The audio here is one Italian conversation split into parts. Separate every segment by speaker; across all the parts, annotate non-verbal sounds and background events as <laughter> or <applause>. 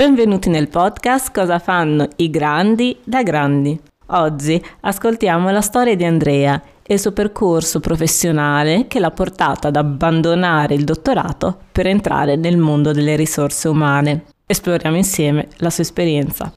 Speaker 1: Benvenuti nel podcast Cosa fanno i grandi da grandi. Oggi ascoltiamo la storia di Andrea e il suo percorso professionale che l'ha portato ad abbandonare il dottorato per entrare nel mondo delle risorse umane. Esploriamo insieme la sua esperienza.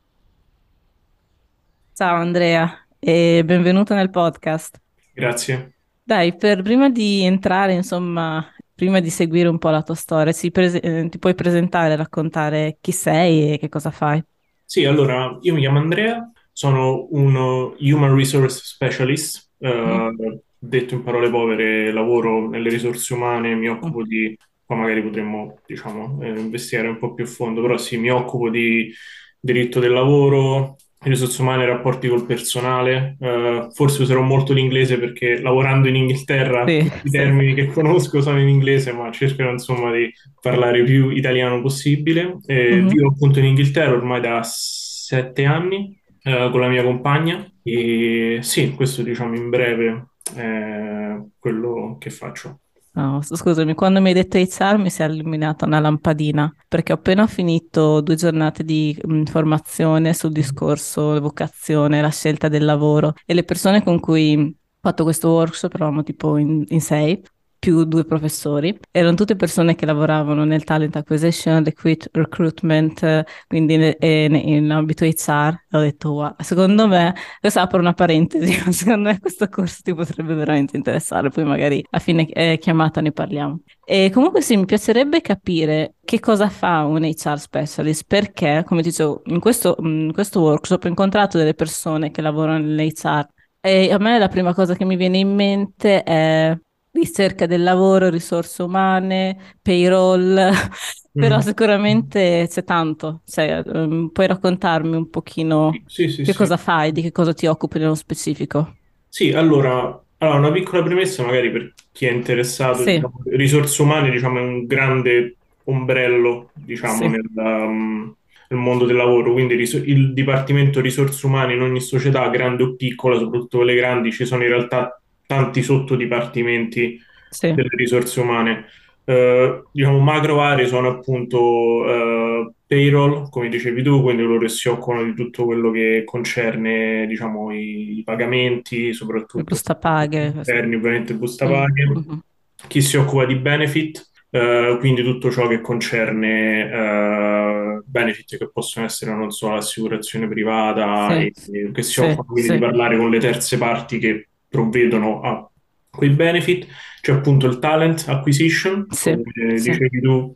Speaker 1: Ciao Andrea e benvenuto nel podcast.
Speaker 2: Grazie.
Speaker 1: Dai, per prima di entrare, insomma, prima di seguire un po' la tua storia, prese- eh, ti puoi presentare, raccontare chi sei e che cosa fai?
Speaker 2: Sì, allora, io mi chiamo Andrea, sono un Human Resource Specialist, eh, mm. detto in parole povere, lavoro nelle risorse umane, mi occupo mm. di, poi magari potremmo, diciamo, eh, investigare un po' più a fondo, però sì, mi occupo di diritto del lavoro, risorse umane, rapporti col personale. Uh, forse userò molto l'inglese perché lavorando in Inghilterra sì, i termini sì. che conosco sono in inglese, ma cercherò insomma di parlare più italiano possibile. Eh, mm-hmm. Vivo appunto in Inghilterra ormai da sette anni uh, con la mia compagna e sì, questo diciamo in breve è quello che faccio.
Speaker 1: No, scusami, quando mi hai detto HR mi si è illuminata una lampadina perché ho appena finito due giornate di formazione sul discorso vocazione, la scelta del lavoro e le persone con cui ho fatto questo workshop, eravamo tipo in, in sei, più due professori. Erano tutte persone che lavoravano nel talent acquisition, recruit, recruitment, quindi in, in, in, ambito HR. Ho detto, wow, secondo me, questo apro una parentesi, <laughs> secondo me questo corso ti potrebbe veramente interessare, poi magari a fine eh, chiamata ne parliamo. E comunque sì, mi piacerebbe capire che cosa fa un HR specialist, perché, come dicevo, in questo, in questo workshop ho incontrato delle persone che lavorano nell'HR e a me la prima cosa che mi viene in mente è ricerca del lavoro, risorse umane, payroll, <laughs> però mm. sicuramente c'è tanto. Cioè, um, puoi raccontarmi un pochino sì, sì, che sì. cosa fai, di che cosa ti occupi nello specifico?
Speaker 2: Sì, allora, allora, una piccola premessa magari per chi è interessato. Diciamo, risorse umane, diciamo, è un grande ombrello, diciamo, nel, um, nel mondo del lavoro, quindi il Dipartimento Risorse Umane in ogni società, grande o piccola, soprattutto quelle grandi, ci sono in realtà tanti sottodipartimenti sì. delle risorse umane. Uh, diciamo macro aree sono appunto uh, payroll, come dicevi tu, quindi loro si occupano di tutto quello che concerne diciamo, i, i pagamenti, soprattutto
Speaker 1: busta paghe,
Speaker 2: interni, ovviamente busta paghe. Mm-hmm. Chi si occupa di benefit, uh, quindi tutto ciò che concerne benefit che possono essere, non so, l'assicurazione privata, sì. e, che si sì, occupano quindi sì. di parlare con le terze parti che provvedono a quei benefit. C'è appunto il talent acquisition, sì, come sì. dicevi tu,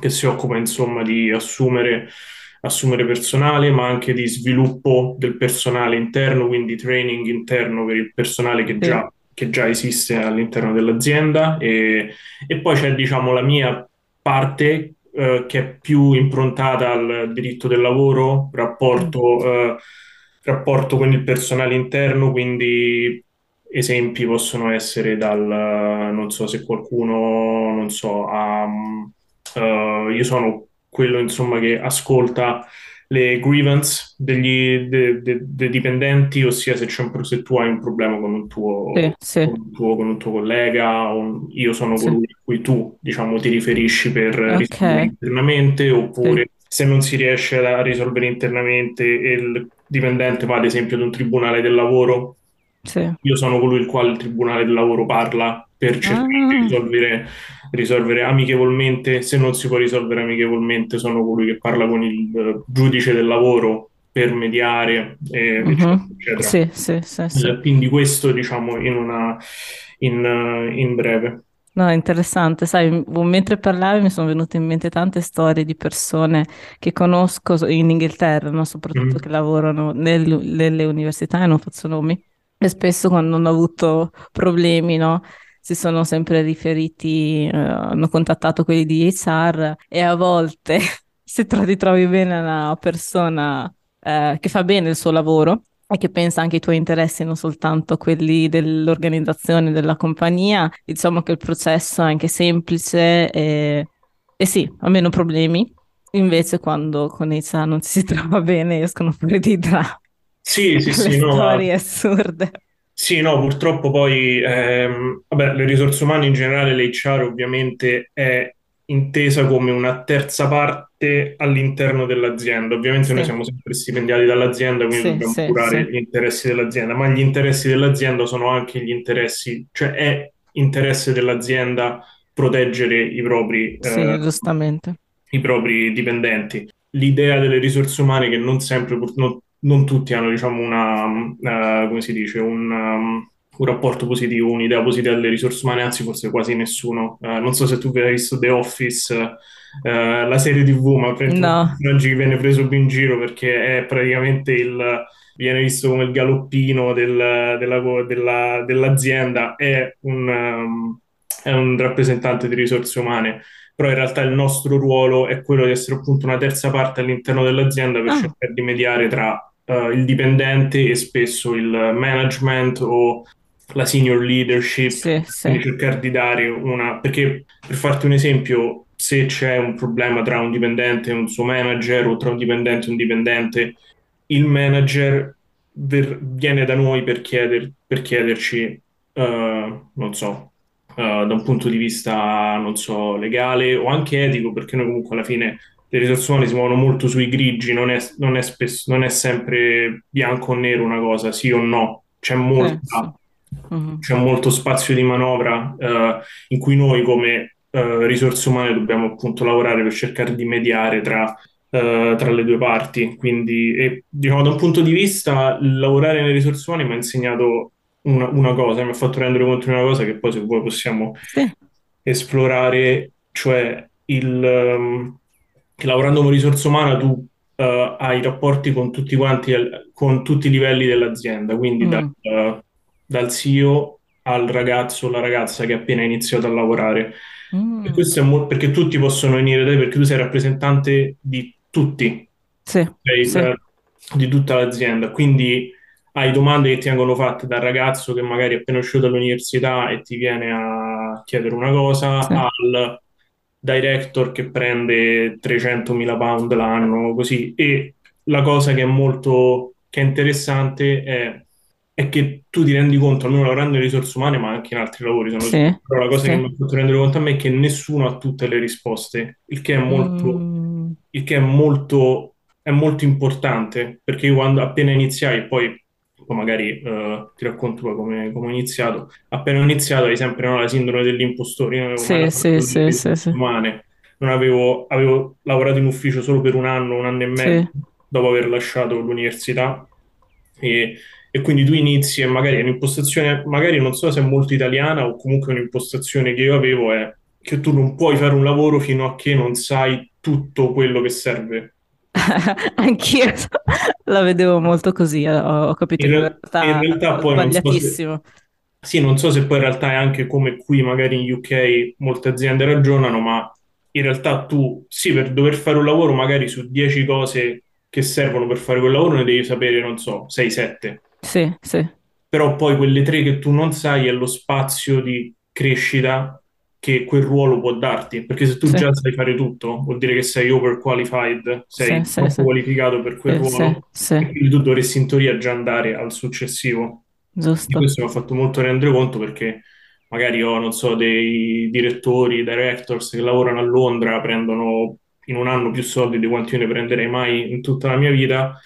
Speaker 2: che si occupa insomma di assumere, assumere personale, ma anche di sviluppo del personale interno, quindi training interno per il personale che sì. già, che già esiste all'interno dell'azienda. E, e poi c'è diciamo la mia parte eh, che è più improntata al diritto del lavoro, rapporto, mm. eh, rapporto con il personale interno, quindi esempi possono essere dal, non so se qualcuno, non so, ha, uh, io sono quello insomma che ascolta le grievance degli de, de, de dipendenti, ossia se, un, se, tu hai un problema con un tuo, sì, sì. Con un tuo, con un tuo collega, un, io sono sì. colui a cui tu diciamo, ti riferisci per okay. risolvere internamente, oppure se non si riesce a risolvere internamente e il dipendente va ad esempio ad un tribunale del lavoro sì. Io sono colui il quale il Tribunale del Lavoro parla per cercare ah. di risolvere, risolvere, amichevolmente. Se non si può risolvere amichevolmente, sono colui che parla con il uh, giudice del lavoro per mediare, eh, uh-huh. eccetera.
Speaker 1: Sì, sì, sì, sì,
Speaker 2: Quindi questo, diciamo, in, una, in, uh, in breve.
Speaker 1: No, interessante, sai, mentre parlavi mi sono venute in mente tante storie di persone che conosco in Inghilterra, no? soprattutto mm. che lavorano nel, nelle università e non faccio nomi, e spesso quando hanno avuto problemi, no? Si sono sempre riferiti, eh, hanno contattato quelli di HR e a volte <laughs> se ti trovi bene una persona eh, che fa bene il suo lavoro e che pensa anche ai tuoi interessi, non soltanto quelli dell'organizzazione, della compagnia, diciamo che il processo è anche semplice e, e sì, ha meno problemi. Invece quando con HR non ci si trova bene escono fuori dei drammi. <laughs>
Speaker 2: Sì, sì, sì,
Speaker 1: no, storie assurde.
Speaker 2: Sì, no, purtroppo poi, ehm, vabbè, le risorse umane in generale, l'HR ovviamente è intesa come una terza parte all'interno dell'azienda. Ovviamente sì. noi siamo sempre stipendiati dall'azienda, quindi sì, dobbiamo sì, curare gli interessi dell'azienda, ma gli interessi dell'azienda sono anche gli interessi, cioè è interesse dell'azienda proteggere i propri,
Speaker 1: eh,
Speaker 2: i propri dipendenti. L'idea delle risorse umane che non sempre, non, non tutti hanno, diciamo, una, uh, come si dice, un... Um, un rapporto positivo, un'idea positiva delle risorse umane, anzi forse quasi nessuno. Uh, non so se tu hai visto The Office, uh, la serie TV, ma
Speaker 1: no.
Speaker 2: oggi viene preso più in giro perché è praticamente il viene visto come il galoppino del, della, della, dell'azienda, è un, um, è un rappresentante di risorse umane però in realtà il nostro ruolo è quello di essere appunto una terza parte all'interno dell'azienda per ah. cercare di mediare tra uh, il dipendente e spesso il management o la senior leadership, sì, sì. cercare di dare una... perché per farti un esempio, se c'è un problema tra un dipendente e un suo manager o tra un dipendente e un dipendente, il manager ver- viene da noi per, chieder- per chiederci, uh, non so, uh, da un punto di vista, non so, legale o anche etico, perché noi comunque alla fine le risorse umane si muovono molto sui grigi, non è, non è, spesso, non è sempre bianco o nero una cosa, sì o no, c'è molta... Eh, Uh-huh. C'è molto spazio di manovra uh, in cui noi come uh, risorse umane dobbiamo appunto lavorare per cercare di mediare tra, uh, tra le due parti. Quindi, e, diciamo, da un punto di vista, lavorare nelle risorse umane mi ha insegnato una, una, cosa, mi ha fatto rendere conto di una cosa che poi se vuoi possiamo sì. esplorare, cioè il, um, che lavorando come risorsa umana tu hai rapporti con tutti quanti, con tutti i livelli dell'azienda, quindi mm. da dal CEO al ragazzo o la ragazza che ha appena iniziato a lavorare. Mm. E questo è molto perché tutti possono venire da te perché tu sei rappresentante di tutti,
Speaker 1: sì,
Speaker 2: sei,
Speaker 1: sì.
Speaker 2: Eh, di tutta l'azienda. Quindi hai domande che ti vengono fatte dal ragazzo che magari è appena uscito dall'università e ti viene a chiedere una cosa, sì. al director che prende 300.000 pound l'anno, così. E la cosa che è molto che è interessante è è che tu ti rendi conto, almeno lavorando in risorse umane, ma anche in altri lavori, sono sì, però la cosa sì. che mi ha fatto rendere conto a me è che nessuno ha tutte le risposte, il che è molto, mm. il che è molto, è molto importante, perché io quando appena iniziai, poi, poi magari uh, ti racconto poi come, come ho iniziato, appena ho iniziato hai sempre no, la sindrome dell'impostore, io
Speaker 1: sì, sì, sì, sì, sì.
Speaker 2: umane, non avevo, avevo lavorato in ufficio solo per un anno, un anno e mezzo, dopo aver lasciato l'università, e e quindi tu inizi e magari è un'impostazione, magari non so se è molto italiana o comunque un'impostazione che io avevo è che tu non puoi fare un lavoro fino a che non sai tutto quello che serve. <laughs>
Speaker 1: Anch'io la vedevo molto così, ho, capito
Speaker 2: in,
Speaker 1: in
Speaker 2: realtà, in realtà poi sbagliatissimo. Non so se, sì, non so se poi in realtà è anche come qui magari in UK molte aziende ragionano, ma in realtà tu sì, per dover fare un lavoro magari su 10 cose che servono per fare quel lavoro ne devi sapere, non so, 6-7.
Speaker 1: Sì, sì.
Speaker 2: Però poi quelle tre che tu non sai è lo spazio di crescita che quel ruolo può darti, perché se tu sì. già sai fare tutto, vuol dire che sei overqualified, sei sì, troppo sì, qualificato per quel ruolo, quindi tu dovresti in teoria già andare al successivo.
Speaker 1: Giusto.
Speaker 2: E questo mi ha fatto molto rendere conto perché magari ho, non so, dei direttori, directors che lavorano a Londra, prendono in un anno più soldi di quanti io ne prenderei mai in tutta la mia vita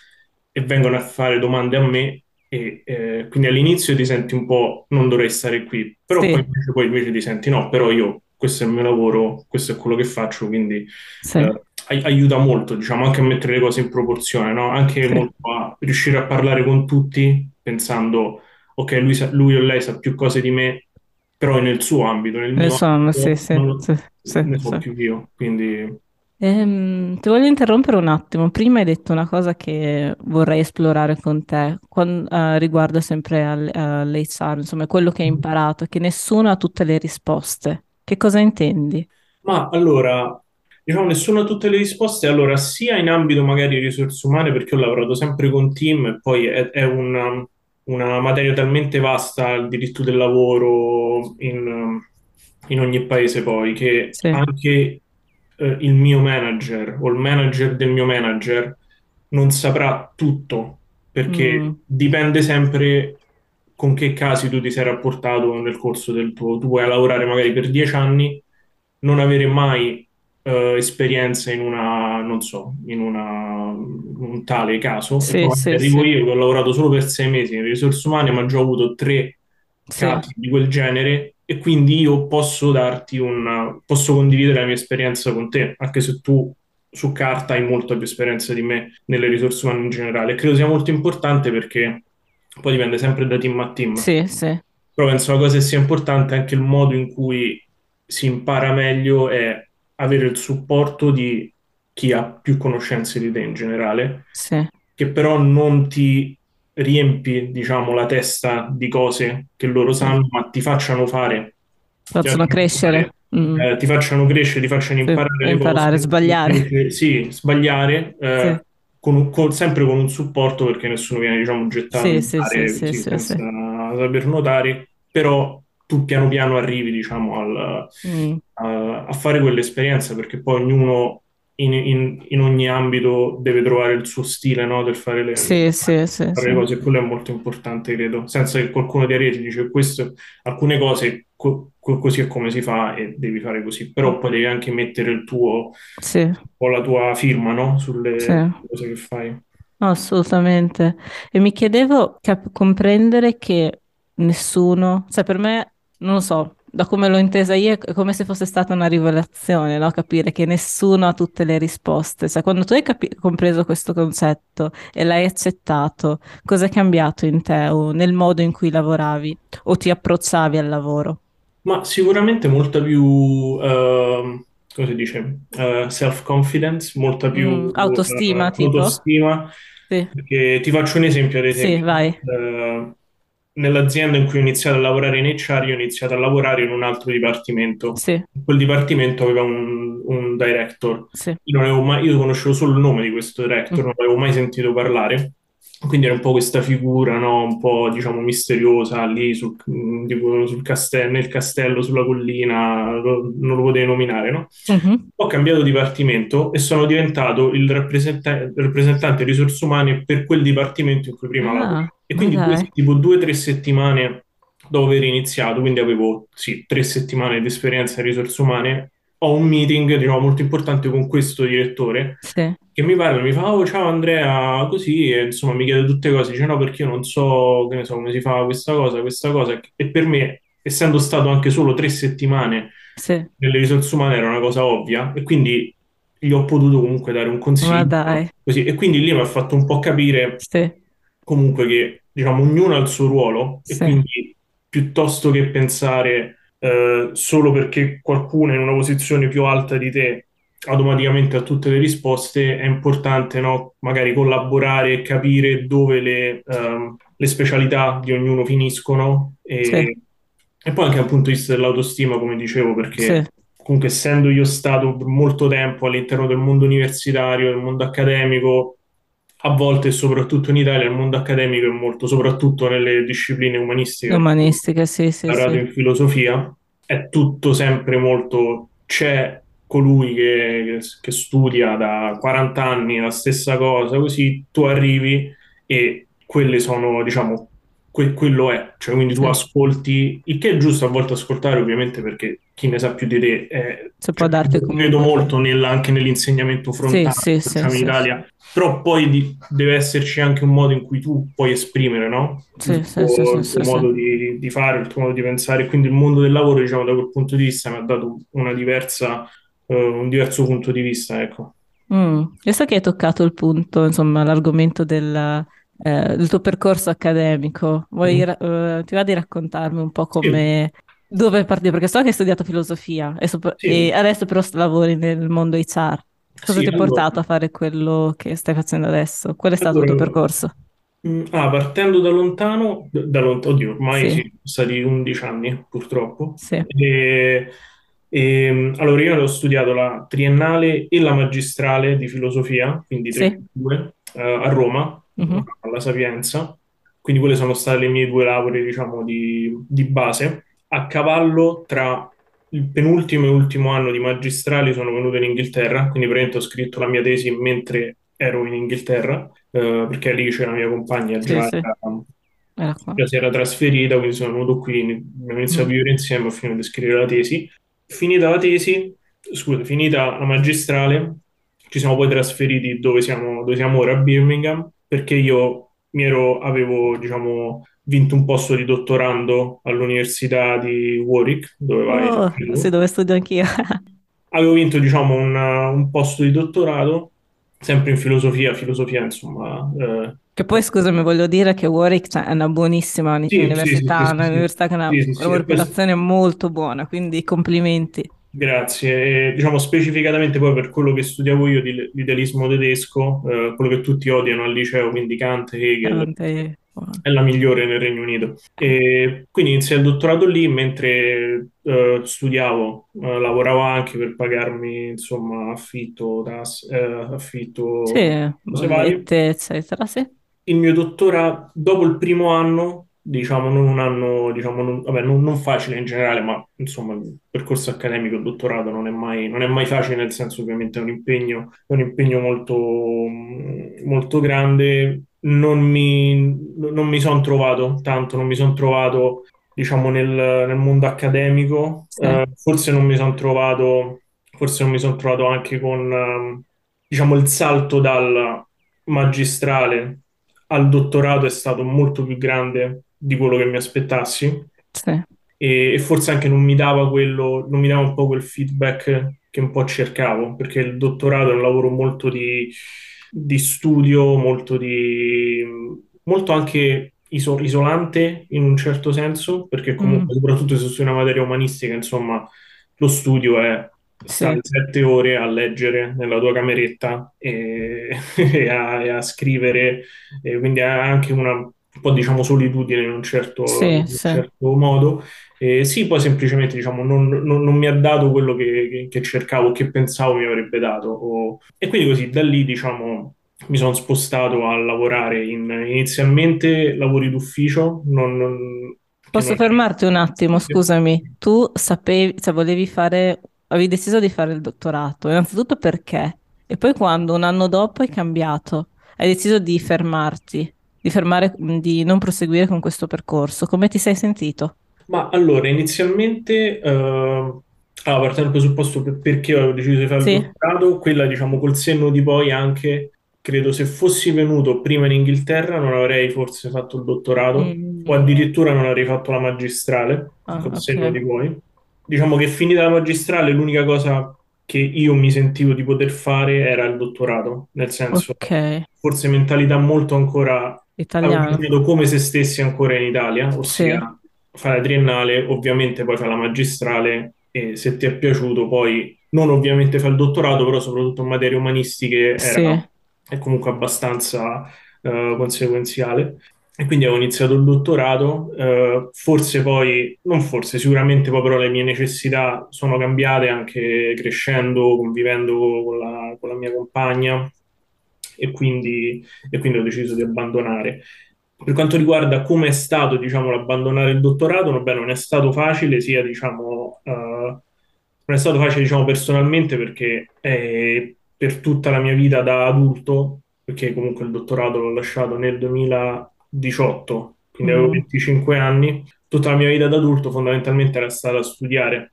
Speaker 2: e vengono a fare domande a me e eh, quindi all'inizio ti senti un po' non dovrei stare qui, però sì. poi, invece, poi, invece, ti senti no, però io questo è il mio lavoro, questo è quello che faccio, quindi sì. eh, aiuta molto, diciamo, anche a mettere le cose in proporzione, no? Anche sì. molto a riuscire a parlare con tutti pensando, ok, lui, sa, lui o lei sa più cose di me, però è nel suo ambito, nel mio
Speaker 1: Insomma,
Speaker 2: ambito,
Speaker 1: sì, sì,
Speaker 2: non,
Speaker 1: sì, sì,
Speaker 2: ne so più io, quindi...
Speaker 1: Ehm, ti voglio interrompere un attimo. Prima hai detto una cosa che vorrei esplorare con te, quando, eh, riguardo sempre al- all'HR, insomma, quello che hai imparato, che nessuno ha tutte le risposte. Che cosa intendi?
Speaker 2: Ma allora, diciamo, nessuno ha tutte le risposte, allora, sia in ambito magari risorse umane, perché ho lavorato sempre con team e poi è, è una, una materia talmente vasta, il diritto del lavoro in, in ogni paese poi, che
Speaker 1: Sì.
Speaker 2: anche eh, il mio manager o il manager del mio manager non saprà tutto, perché mm. dipende sempre con che casi tu ti sei rapportato nel corso del tuo... Tu vuoi lavorare magari per dieci anni, non avere mai uh, esperienza in una, non so, in una, un tale caso,
Speaker 1: Sì,
Speaker 2: e poi
Speaker 1: sì,
Speaker 2: arrivo
Speaker 1: sì.
Speaker 2: io che ho lavorato solo per sei mesi in risorse umane, ma già ho avuto tre
Speaker 1: Sì,
Speaker 2: casi di quel genere e quindi io posso darti un, posso condividere la mia esperienza con te, anche se tu su carta hai molta più esperienza di me nelle risorse umane in generale. Credo sia molto importante perché poi dipende sempre da team a team.
Speaker 1: sì, sì,
Speaker 2: Però penso la cosa che sia importante anche il modo in cui si impara meglio è avere il supporto di chi ha più conoscenze di te in generale,
Speaker 1: sì.
Speaker 2: che però non ti riempi, diciamo, la testa di cose che loro
Speaker 1: Sì.
Speaker 2: sanno, ma ti facciano fare, facciano
Speaker 1: crescere. Mm.
Speaker 2: eh, ti facciano crescere, ti facciano
Speaker 1: Sì,
Speaker 2: imparare
Speaker 1: imparare,
Speaker 2: cose,
Speaker 1: sbagliare.
Speaker 2: sì, sbagliare,
Speaker 1: Sì,
Speaker 2: eh, con un- con- sempre con un supporto perché nessuno viene, diciamo, gettato
Speaker 1: sì, sì, sì,
Speaker 2: mare
Speaker 1: sì, sì, sì.
Speaker 2: saper nuotare, però tu piano piano arrivi, diciamo, al-
Speaker 1: Mm.
Speaker 2: a, a fare quell'esperienza perché poi ognuno in, in- in ogni ambito deve trovare il suo stile, no, del fare le,
Speaker 1: Sì, sì, sì,
Speaker 2: fare le
Speaker 1: sì.
Speaker 2: cose, quello è molto importante, credo, senza che qualcuno ti arrivi e ti dice questo, alcune cose co- co- così è come si fa e devi fare così, però poi devi anche mettere il tuo, o la tua firma, no, sulle cose che fai.
Speaker 1: No, assolutamente. E mi chiedevo, cap- comprendere che nessuno, cioè per me, non lo so, da come l'ho intesa io, è come se fosse stata una rivelazione, no? Capire che nessuno ha tutte le risposte. Cioè, quando tu hai capi- compreso questo concetto e l'hai accettato, cosa è cambiato in te o nel modo in cui lavoravi o ti approcciavi al lavoro?
Speaker 2: Ma sicuramente molta più, ehm, come si dice, eh, self-confidence, molta più
Speaker 1: Mm, autostima, tipo?
Speaker 2: autostima.
Speaker 1: Sì,
Speaker 2: Perché ti faccio un esempio, ad
Speaker 1: sì,
Speaker 2: esempio,
Speaker 1: vai.
Speaker 2: eh, nell'azienda in cui ho iniziato a lavorare in HR, io ho iniziato a lavorare in un altro dipartimento.
Speaker 1: Sì,
Speaker 2: Quel dipartimento aveva un, un director.
Speaker 1: sì.
Speaker 2: Io, non mai, io conoscevo solo il nome di questo director,
Speaker 1: Mm,
Speaker 2: non avevo mai sentito parlare. Quindi era un po' questa figura, no? Un po', diciamo, misteriosa lì sul, tipo, sul castello, nel castello, sulla collina, lo- non lo potevi nominare, no?
Speaker 1: mhm.
Speaker 2: Ho cambiato dipartimento e sono diventato il rappresenta- rappresentante risorse umane per quel dipartimento in cui prima lavoravo. E quindi due,
Speaker 1: dai.
Speaker 2: tipo due o tre settimane dopo aver iniziato, quindi avevo sì, tre settimane di esperienza in risorse umane, ho un meeting, diciamo, molto importante con questo direttore
Speaker 1: Sì,
Speaker 2: che mi parla, mi fa, oh ciao Andrea, così, e insomma mi chiede tutte cose, dice no perché io non so, che ne so, come si fa questa cosa, questa cosa, e per me, essendo stato anche solo tre settimane
Speaker 1: sì,
Speaker 2: nelle risorse umane era una cosa ovvia, e quindi gli ho potuto comunque dare un consiglio, così, e quindi lì mi ha fatto un po' capire
Speaker 1: Sì,
Speaker 2: comunque che, diciamo, ognuno ha il suo ruolo, e
Speaker 1: sì,
Speaker 2: quindi piuttosto che pensare eh, solo perché qualcuno è in una posizione più alta di te automaticamente ha tutte le risposte, è importante, no? Magari collaborare e capire dove le, ehm, le specialità di ognuno finiscono
Speaker 1: sì,
Speaker 2: e, e poi anche dal punto di vista dell'autostima, come dicevo, perché
Speaker 1: sì,
Speaker 2: comunque essendo io stato molto tempo all'interno del mondo universitario, del mondo accademico, a volte, soprattutto in Italia, il mondo accademico è molto, soprattutto nelle discipline umanistiche,
Speaker 1: umanistica, sì, sì,
Speaker 2: laureato
Speaker 1: sì,
Speaker 2: in filosofia, è tutto sempre molto... C'è colui che, che studia da 40 anni la stessa cosa, così tu arrivi e quelle sono, diciamo, que- quello è, cioè quindi tu
Speaker 1: sì.
Speaker 2: ascolti, il che è giusto a volte ascoltare ovviamente perché chi ne sa più di te, è,
Speaker 1: Se può
Speaker 2: cioè,
Speaker 1: darti
Speaker 2: credo
Speaker 1: comunque.
Speaker 2: molto nel- anche nell'insegnamento frontale
Speaker 1: sì, sì,
Speaker 2: facciamo in Italia, però poi di- deve esserci anche un modo in cui tu puoi esprimere, no?
Speaker 1: sì,
Speaker 2: Il tuo,
Speaker 1: sì,
Speaker 2: il tuo modo di, di fare, il tuo modo di pensare, quindi il mondo del lavoro, diciamo, da quel punto di vista mi ha dato una diversa, eh, un diverso punto di vista, ecco.
Speaker 1: Mm. Io so che hai toccato il punto, insomma, l'argomento del, eh, del tuo percorso accademico. Vuoi, ra- eh, ti va di raccontarmi un po'
Speaker 2: Sì,
Speaker 1: come, dove è partito? Perché so che hai studiato filosofia e, sopra-
Speaker 2: sì,
Speaker 1: e adesso però lavori nel mondo HR. Cosa
Speaker 2: sì,
Speaker 1: ti ha
Speaker 2: allora,
Speaker 1: portato a fare quello che stai facendo adesso? Qual è stato il tuo
Speaker 2: allora,
Speaker 1: percorso?
Speaker 2: mm, ah, partendo da lontano, da, lont- oddio, ormai sì,
Speaker 1: Sì,
Speaker 2: sono stati 11 anni purtroppo,
Speaker 1: sì,
Speaker 2: e, e, allora io ho studiato la triennale e la magistrale di filosofia, quindi
Speaker 1: sì,
Speaker 2: 3 a Roma,
Speaker 1: mhm,
Speaker 2: alla Sapienza, quindi quelle sono state le mie due lauree, diciamo, di, di base, a cavallo tra il penultimo e ultimo anno di magistrali sono venuto in Inghilterra, quindi praticamente ho scritto la mia tesi mentre ero in Inghilterra, eh, perché lì c'era la mia compagna
Speaker 1: sì,
Speaker 2: già,
Speaker 1: sì,
Speaker 2: era-
Speaker 1: era
Speaker 2: già si era trasferita, quindi sono venuto qui, abbiamo iniziato a
Speaker 1: Mm,
Speaker 2: vivere insieme, ho finito di scrivere la tesi. Finita la tesi, scusa, finita la magistrale, ci siamo poi trasferiti dove siamo, dove siamo ora, a Birmingham, perché io mi ero, avevo, diciamo, vinto un posto di dottorando all'Università di Warwick, dove vai
Speaker 1: oh, sì, dove studio anch'io. <laughs>
Speaker 2: avevo vinto, diciamo, un, un, posto di dottorato, sempre in filosofia, filosofia, insomma... Eh,
Speaker 1: che poi, scusami, voglio dire che Warwick è una buonissima sì, università, sì, sì, un'università che ha una, una reputazione molto buona, quindi complimenti.
Speaker 2: Grazie. E, diciamo specificatamente poi per quello che studiavo io di l'idealismo tedesco, eh, quello che tutti odiano al liceo, quindi Kant, Hegel, Kant, è la migliore nel Regno Unito. E quindi iniziai il dottorato lì mentre eh, studiavo, eh, lavoravo anche per pagarmi insomma affitto, tas- eh, affitto
Speaker 1: sì, bollette, eccetera, sì.
Speaker 2: Il mio dottorato, dopo il primo anno, diciamo, non un anno, diciamo, non, vabbè, non, non, facile in generale, ma insomma, il percorso accademico, il dottorato non è mai, non è mai facile, nel senso ovviamente è un impegno, è un impegno molto, molto grande. Non mi, non mi sono trovato tanto, non mi sono trovato, diciamo, nel, nel mondo accademico. Sì. Uh, forse non mi sono trovato, forse non mi sono trovato anche con, uh, diciamo, il salto dal magistrale al dottorato è stato molto più grande di quello che mi aspettassi
Speaker 1: sì.
Speaker 2: e, e, forse anche non mi dava quello, non mi dava un po' quel feedback che un po' cercavo, perché il dottorato è un lavoro molto di, di studio, molto di molto anche iso, isolante in un certo senso, perché comunque mm. soprattutto se studi una materia umanistica, insomma, lo studio è stare sì. sette ore a leggere nella tua cameretta e, <laughs> e, a, e a, scrivere, e quindi ha anche una un po' diciamo solitudine in un certo, sì, in un sì. certo modo. E sì, poi semplicemente diciamo, non, non, non mi ha dato quello che, che, che, cercavo, che pensavo mi avrebbe dato. O... E quindi così da lì diciamo mi sono spostato a lavorare in inizialmente lavori d'ufficio. Non, non,
Speaker 1: Posso fermarti un attimo, scusami. Tu sapevi, cioè volevi fare avevi deciso di fare il dottorato, innanzitutto perché? E poi quando un anno dopo hai cambiato, hai deciso di fermarti, di fermare, di non proseguire con questo percorso, come ti sei sentito?
Speaker 2: Ma allora, inizialmente, uh, allora, partendo dal presupposto per perché ho deciso di fare sì. il dottorato, quella diciamo col senno di poi anche, credo se fossi venuto prima in Inghilterra non avrei forse fatto il dottorato mm. o addirittura non avrei fatto la magistrale, ah, col okay. senno di poi diciamo che finita la magistrale, l'unica cosa che io mi sentivo di poter fare era il dottorato, nel senso,
Speaker 1: okay.
Speaker 2: forse mentalità molto ancora
Speaker 1: italiana,
Speaker 2: come se stessi ancora in Italia, ossia sì. fare la triennale, ovviamente poi fare la magistrale e se ti è piaciuto poi non ovviamente fare il dottorato, però soprattutto in materie umanistiche era sì. è comunque abbastanza uh, conseguenziale. E quindi ho iniziato il dottorato, eh, forse poi, non forse, sicuramente poi però le mie necessità sono cambiate anche crescendo, convivendo con la, con la mia compagna e quindi, e quindi, ho deciso di abbandonare. Per quanto riguarda come è stato, diciamo, l'abbandonare il dottorato, beh, non è stato facile, sia, diciamo, uh, non è stato facile, diciamo, personalmente perché eh, per tutta la mia vita da adulto, perché comunque il dottorato l'ho lasciato nel 2000 18, quindi mm. avevo 25 anni. Tutta la mia vita da adulto fondamentalmente era stata studiare.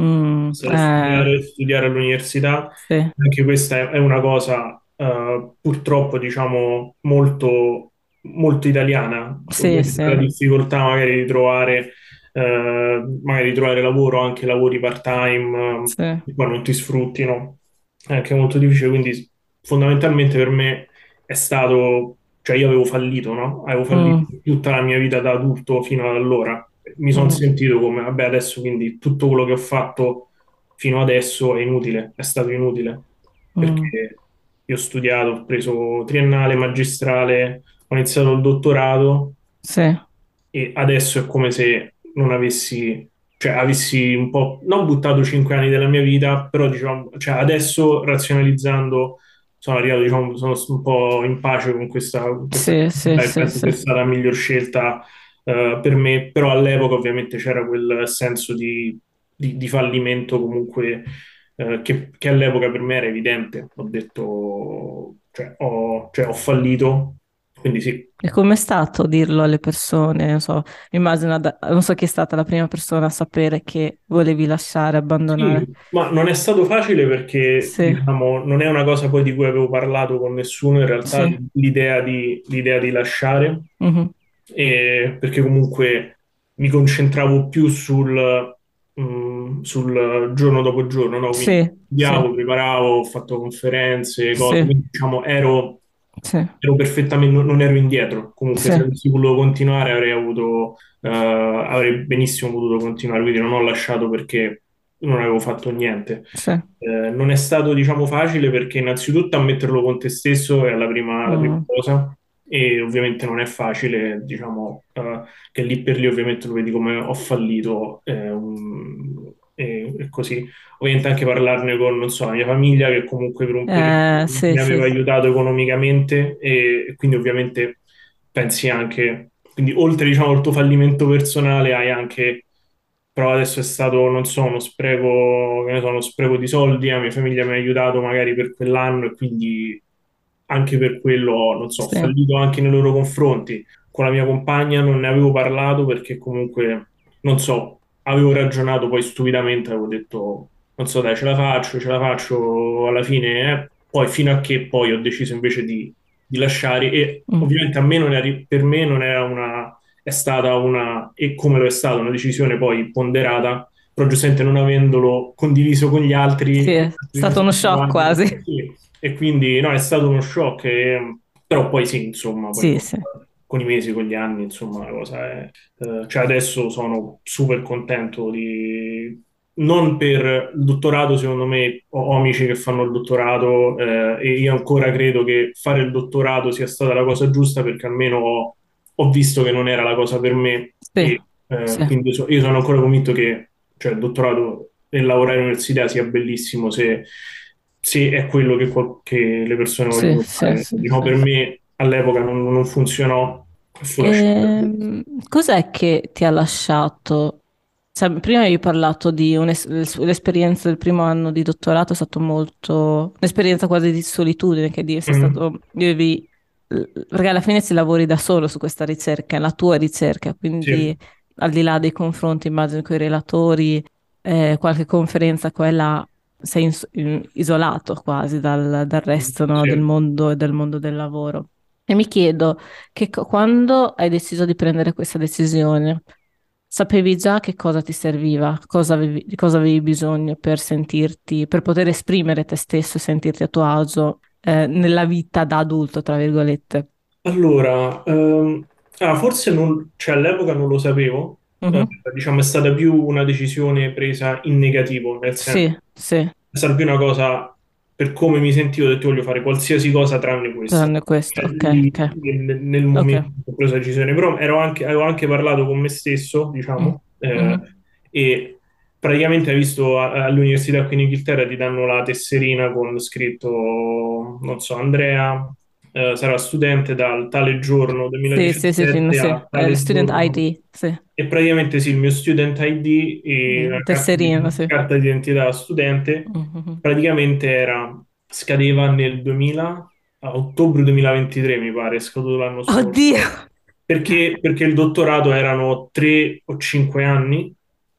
Speaker 1: Mm,
Speaker 2: studiare, eh. studiare, all'università.
Speaker 1: Sì.
Speaker 2: Anche questa è, una cosa uh, purtroppo, diciamo, molto, molto italiana.
Speaker 1: Sì, sì.
Speaker 2: La difficoltà magari di trovare, uh, magari di trovare lavoro, anche lavori part-time, sì. che poi non ti sfruttino. È anche molto difficile, quindi fondamentalmente per me è stato cioè io avevo fallito, no? Avevo fallito mm. tutta la mia vita da adulto fino ad allora. Mi sono mm. sentito come, vabbè, adesso quindi tutto quello che ho fatto fino adesso è inutile, è stato inutile. Mm. Io ho studiato, ho preso triennale, magistrale, ho iniziato il dottorato.
Speaker 1: Sì.
Speaker 2: E adesso è come se non avessi, cioè avessi un po', non buttato cinque anni della mia vita, però diciamo, cioè adesso razionalizzando sono arrivato, diciamo, sono un po' in pace con questa, questa
Speaker 1: sì, sì, sì,
Speaker 2: penso che è stata la miglior scelta uh, per me, però all'epoca ovviamente c'era quel senso di, di, di fallimento comunque uh, che, che, all'epoca per me era evidente. Ho detto, cioè ho, cioè, ho fallito Quindi sì.
Speaker 1: E com'è stato dirlo alle persone? Non so, immagino, non so chi è stata la prima persona a sapere che volevi lasciare, abbandonare.
Speaker 2: Sì, ma non è stato facile perché sì. diciamo, non è una cosa poi di cui avevo parlato con nessuno, in realtà sì. l'idea, di, l'idea di lasciare, mm-hmm. e perché comunque mi concentravo più sul, mm, sul giorno dopo giorno, no? Quindi studiavo, preparavo, ho fatto conferenze, cose, quindi diciamo ero sì. ero perfettamente, non ero indietro. Comunque, sì. se avessi voluto continuare, avrei avuto, uh, avrei benissimo potuto continuare. Quindi non ho lasciato perché non avevo fatto niente. Sì. Eh, non è stato, diciamo, facile perché innanzitutto ammetterlo con te stesso è la prima, mm. la prima mm. cosa. E ovviamente non è facile, diciamo, uh, che lì per lì ovviamente lo vedi come ho fallito. Eh, um, e, e, così. Ovviamente anche parlarne con, non so, la mia famiglia che comunque per un periodo eh, sì, mi aveva sì. aiutato economicamente e, e, quindi ovviamente pensi anche, quindi oltre diciamo al tuo fallimento personale hai anche, però adesso è stato, non so, uno spreco, che ne so, uno spreco di soldi, la mia famiglia mi ha aiutato magari per quell'anno e quindi anche per quello, non so, sì. fallito anche nei loro confronti. Con la mia compagna non ne avevo parlato perché comunque, non so, avevo ragionato poi stupidamente, avevo detto, non so, dai, ce la faccio, ce la faccio alla fine, eh. poi fino a che poi ho deciso invece di, di lasciare e mm. ovviamente a me non era, per me non era una, è stata una, e come lo è stata, una decisione poi ponderata, però giustamente non avendolo condiviso con gli altri...
Speaker 1: Sì, è stato uno shock quasi.
Speaker 2: Sì. E quindi no, è stato uno shock, e, però poi sì, insomma... Poi
Speaker 1: sì, sì
Speaker 2: con i mesi, con gli anni, insomma, la cosa è... Eh, cioè adesso sono super contento di... Non per il dottorato, secondo me, ho amici che fanno il dottorato eh, e io ancora credo che fare il dottorato sia stata la cosa giusta perché almeno ho, ho visto che non era la cosa per me. Sì, e, eh, sì. Quindi so, io sono ancora convinto che cioè, il dottorato e lavorare all'università sia bellissimo se, se è quello che, che le persone vogliono sì, fare. Diciamo, per me all'epoca non, non funzionò.
Speaker 1: Ehm, cos'è che ti ha lasciato? Cioè, prima hai parlato di l'esperienza del primo anno di dottorato, è stato molto un'esperienza quasi di solitudine, che dire, sei mm. stato, devi, perché alla fine si lavori da solo su questa ricerca, è la tua ricerca, quindi sì. al di là dei confronti, immagino, con i relatori, eh, qualche conferenza qua e là, sei in, isolato quasi dal, dal resto no, sì. del mondo e del mondo del lavoro. E mi chiedo che quando hai deciso di prendere questa decisione, sapevi già che cosa ti serviva, cosa avevi, di cosa avevi bisogno per sentirti, per poter esprimere te stesso e sentirti a tuo agio eh, nella vita da adulto, tra virgolette?
Speaker 2: Allora, ehm, ah, forse non, cioè, all'epoca non lo sapevo, eh, diciamo è stata più una decisione presa in negativo, nel senso
Speaker 1: sì, sì. è
Speaker 2: stata più una cosa per come mi sentivo, ho detto voglio fare qualsiasi cosa tranne questo.
Speaker 1: Tranne questo, ok.
Speaker 2: Lì, Nel, nel, momento okay. ho preso la decisione, però anche, avevo anche parlato con me stesso, diciamo, mm. eh, mm. e praticamente hai visto all'università qui in Inghilterra ti danno la tesserina con scritto, non so, Andrea eh, sarà studente dal tale giorno 2017 sì, sì, sì, sì,
Speaker 1: sì. student ID, sì.
Speaker 2: E praticamente sì, il mio student ID e
Speaker 1: mm, tesserino,
Speaker 2: carta,
Speaker 1: sì.
Speaker 2: carta di identità studente mm-hmm. praticamente era, scadeva nel 2000, a ottobre 2023 mi pare, è scaduto l'anno scorso.
Speaker 1: Oddio!
Speaker 2: Perché, perché il dottorato erano 3 o 5 anni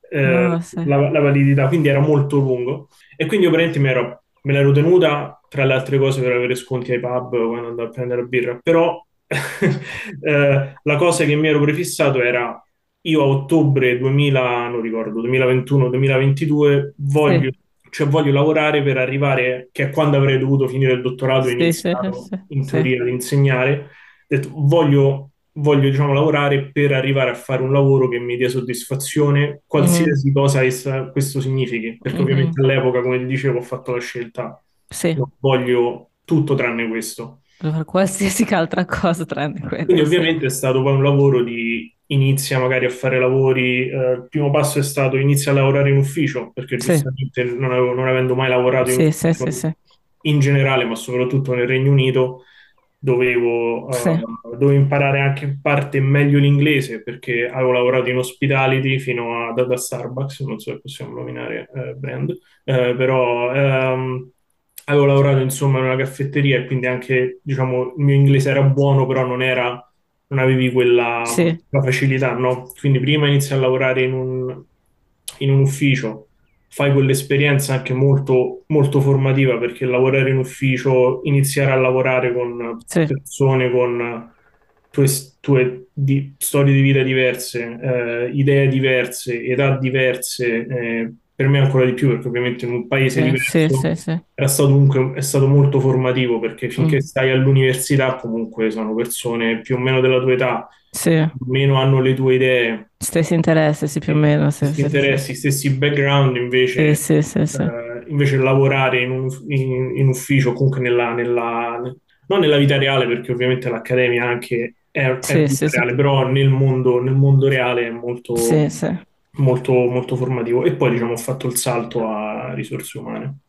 Speaker 2: eh, oh, sì. la, la, validità, quindi era molto lungo. E quindi io praticamente mi ero, me l'ero tenuta tra le altre cose per avere sconti ai pub quando andavo a prendere la birra, però <laughs> eh, la cosa che mi ero prefissato era io a ottobre 2000, non ricordo, 2021-2022 voglio, sì. cioè voglio lavorare per arrivare, che è quando avrei dovuto finire il dottorato e sì, iniziare sì, in teoria ad insegnare, detto voglio, voglio diciamo, lavorare per arrivare a fare un lavoro che mi dia soddisfazione, qualsiasi mm-hmm. cosa essa, questo significhi, perché mm-hmm. ovviamente all'epoca, come dicevo, ho fatto la scelta
Speaker 1: sì.
Speaker 2: Non voglio tutto tranne questo.
Speaker 1: Per qualsiasi <laughs> altra cosa tranne questo.
Speaker 2: Quindi ovviamente è stato poi un lavoro di inizia magari a fare lavori, eh, il primo passo è stato inizia a lavorare in ufficio, perché sì. giustamente non, avevo, non, avendo mai lavorato in
Speaker 1: sì,
Speaker 2: ufficio
Speaker 1: sì,
Speaker 2: in generale, ma soprattutto nel Regno Unito, dovevo, uh, dovevo, imparare anche in parte meglio l'inglese, perché avevo lavorato in hospitality fino a, da, Starbucks, non so se possiamo nominare uh, brand, uh, però... Um, avevo lavorato insomma in una caffetteria e quindi anche diciamo il mio inglese era buono, però non era, non avevi quella
Speaker 1: Sì,
Speaker 2: facilità, no? Quindi prima inizi a lavorare in un, in un ufficio, fai quell'esperienza anche molto, molto formativa perché lavorare in ufficio, iniziare a lavorare con
Speaker 1: sì,
Speaker 2: persone con tue, tue di- storie di vita diverse, eh, idee diverse, età diverse, eh, per me ancora di più perché ovviamente in un paese
Speaker 1: sì, sì,
Speaker 2: diverso
Speaker 1: sì, sì.
Speaker 2: era stato comunque è stato molto formativo perché finché
Speaker 1: Mm.
Speaker 2: stai all'università comunque sono persone più o meno della tua età,
Speaker 1: Sì,
Speaker 2: meno hanno le tue idee,
Speaker 1: stessi interessi, sì, più o meno, sì,
Speaker 2: stessi
Speaker 1: sì, sì, sì.
Speaker 2: interessi, stessi background,
Speaker 1: Sì,
Speaker 2: invece,
Speaker 1: sì, sì, sì.
Speaker 2: eh, invece lavorare in, un, in, in ufficio, comunque nella, nella- non nella vita reale, perché ovviamente l'accademia anche è, è
Speaker 1: Sì, sì, sì.
Speaker 2: reale, però nel mondo, nel mondo reale è molto,
Speaker 1: Sì, sì.
Speaker 2: Molto, molto formativo. E poi, diciamo, ho fatto il salto a risorse umane.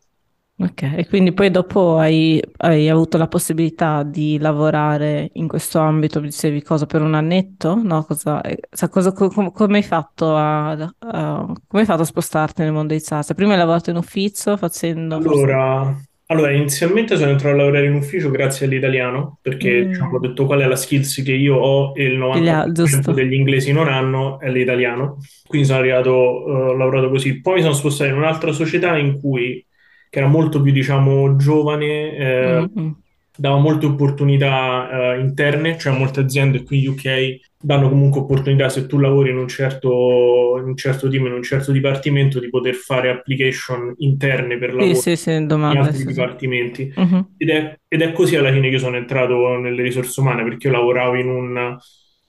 Speaker 1: Ok, e quindi poi dopo hai, hai avuto la possibilità di lavorare in questo ambito, dicevi cosa per un annetto? No, cosa, eh, sa- cosa- co- com- come hai fatto a, a- come hai fatto a spostarti nel mondo dei SaaS? Prima hai lavorato in ufficio facendo.
Speaker 2: Allora, allora, inizialmente sono entrato a lavorare in ufficio grazie all'italiano, perché diciamo, ho
Speaker 1: Mm,
Speaker 2: detto qual è la skills che io ho e il
Speaker 1: figlia-
Speaker 2: 90%
Speaker 1: giusto.
Speaker 2: degli inglesi non hanno, è l'italiano. Quindi sono arrivato, eh, ho lavorato così. Poi mi sono spostato in un'altra società in cui, che era molto più, diciamo, giovane, eh,
Speaker 1: Mm, mm.
Speaker 2: dava molte opportunità, eh, interne, cioè molte aziende qui in UK danno comunque opportunità se tu lavori in un certo, in un certo team, in un certo dipartimento, di poter fare application interne per
Speaker 1: Sì,
Speaker 2: lavoro
Speaker 1: sì, sì,
Speaker 2: in
Speaker 1: domande,
Speaker 2: altri
Speaker 1: sì, sì.
Speaker 2: dipartimenti.
Speaker 1: Mhm,
Speaker 2: Ed è, ed è così alla fine che sono entrato nelle risorse umane, perché io lavoravo in un,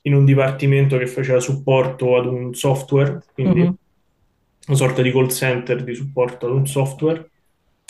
Speaker 2: in un dipartimento che faceva supporto ad un software, quindi
Speaker 1: mhm.
Speaker 2: una sorta di call center di supporto ad un software,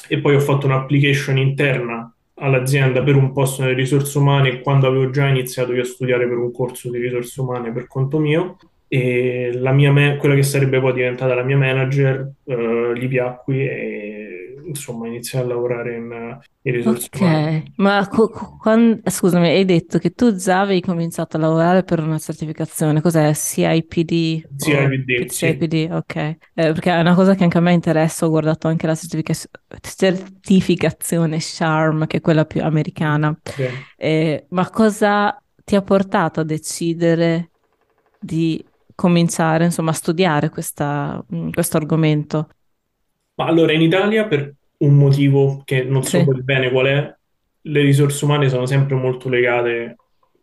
Speaker 2: e poi ho fatto un'application interna all'azienda per un posto nelle risorse umane quando avevo già iniziato io a studiare per un corso di risorse umane per conto mio e la mia ma- quella che sarebbe poi diventata la mia manager eh, gli piacqui e insomma iniziai a lavorare in, in risorse
Speaker 1: Ok,
Speaker 2: umane.
Speaker 1: ma co- co- quan- scusami, hai detto che tu già avevi cominciato a lavorare per una certificazione, cos'è? CIPD
Speaker 2: CIPD, sì,
Speaker 1: CIPD? Ok, Eh, perché è una cosa che anche a me interessa, ho guardato anche la certifica- certificazione SHARM, che è quella più americana.
Speaker 2: sì.
Speaker 1: Eh, ma cosa ti ha portato a decidere di cominciare, insomma, a studiare questa- mh, questo argomento?
Speaker 2: Ma allora in Italia, per un motivo che non so
Speaker 1: Sì.
Speaker 2: bene qual è, le risorse umane sono sempre molto legate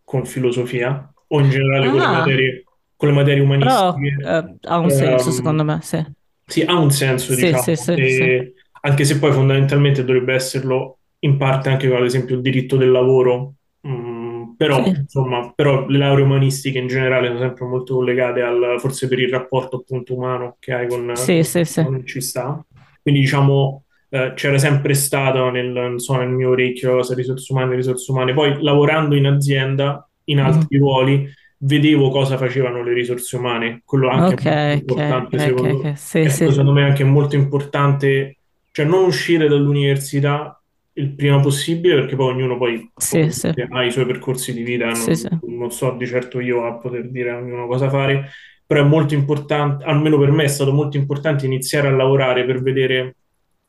Speaker 2: con filosofia o in generale con le
Speaker 1: Ah,
Speaker 2: materie, con le materie
Speaker 1: però
Speaker 2: umanistiche.
Speaker 1: eh, ha un senso
Speaker 2: Ehm,
Speaker 1: secondo me, sì.
Speaker 2: sì, ha un senso,
Speaker 1: Sì,
Speaker 2: diciamo,
Speaker 1: sì,
Speaker 2: anche se poi fondamentalmente dovrebbe esserlo in parte anche con, ad esempio, il diritto del lavoro. Mm, però, insomma, però le lauree umanistiche in generale sono sempre molto collegate al, forse per il rapporto appunto umano che hai con,
Speaker 1: sì, sì, sì.
Speaker 2: con ci sta. Quindi diciamo eh, c'era sempre stato nel, so, nel mio orecchio risorse umane, risorse umane. Poi lavorando in azienda, in altri ruoli, vedevo cosa facevano le risorse umane. Quello anche è
Speaker 1: Ok,
Speaker 2: molto
Speaker 1: ok,
Speaker 2: importante
Speaker 1: ok,
Speaker 2: secondo
Speaker 1: ok,
Speaker 2: me.
Speaker 1: sì,
Speaker 2: Ecco,
Speaker 1: sì,
Speaker 2: secondo me è anche molto importante, cioè non uscire dall'università il prima possibile, perché poi ognuno poi
Speaker 1: sì, sì,
Speaker 2: ha i suoi percorsi di vita, non,
Speaker 1: sì,
Speaker 2: non so di certo io a poter dire a ognuno cosa fare, però è molto importante, almeno per me è stato molto importante iniziare a lavorare per vedere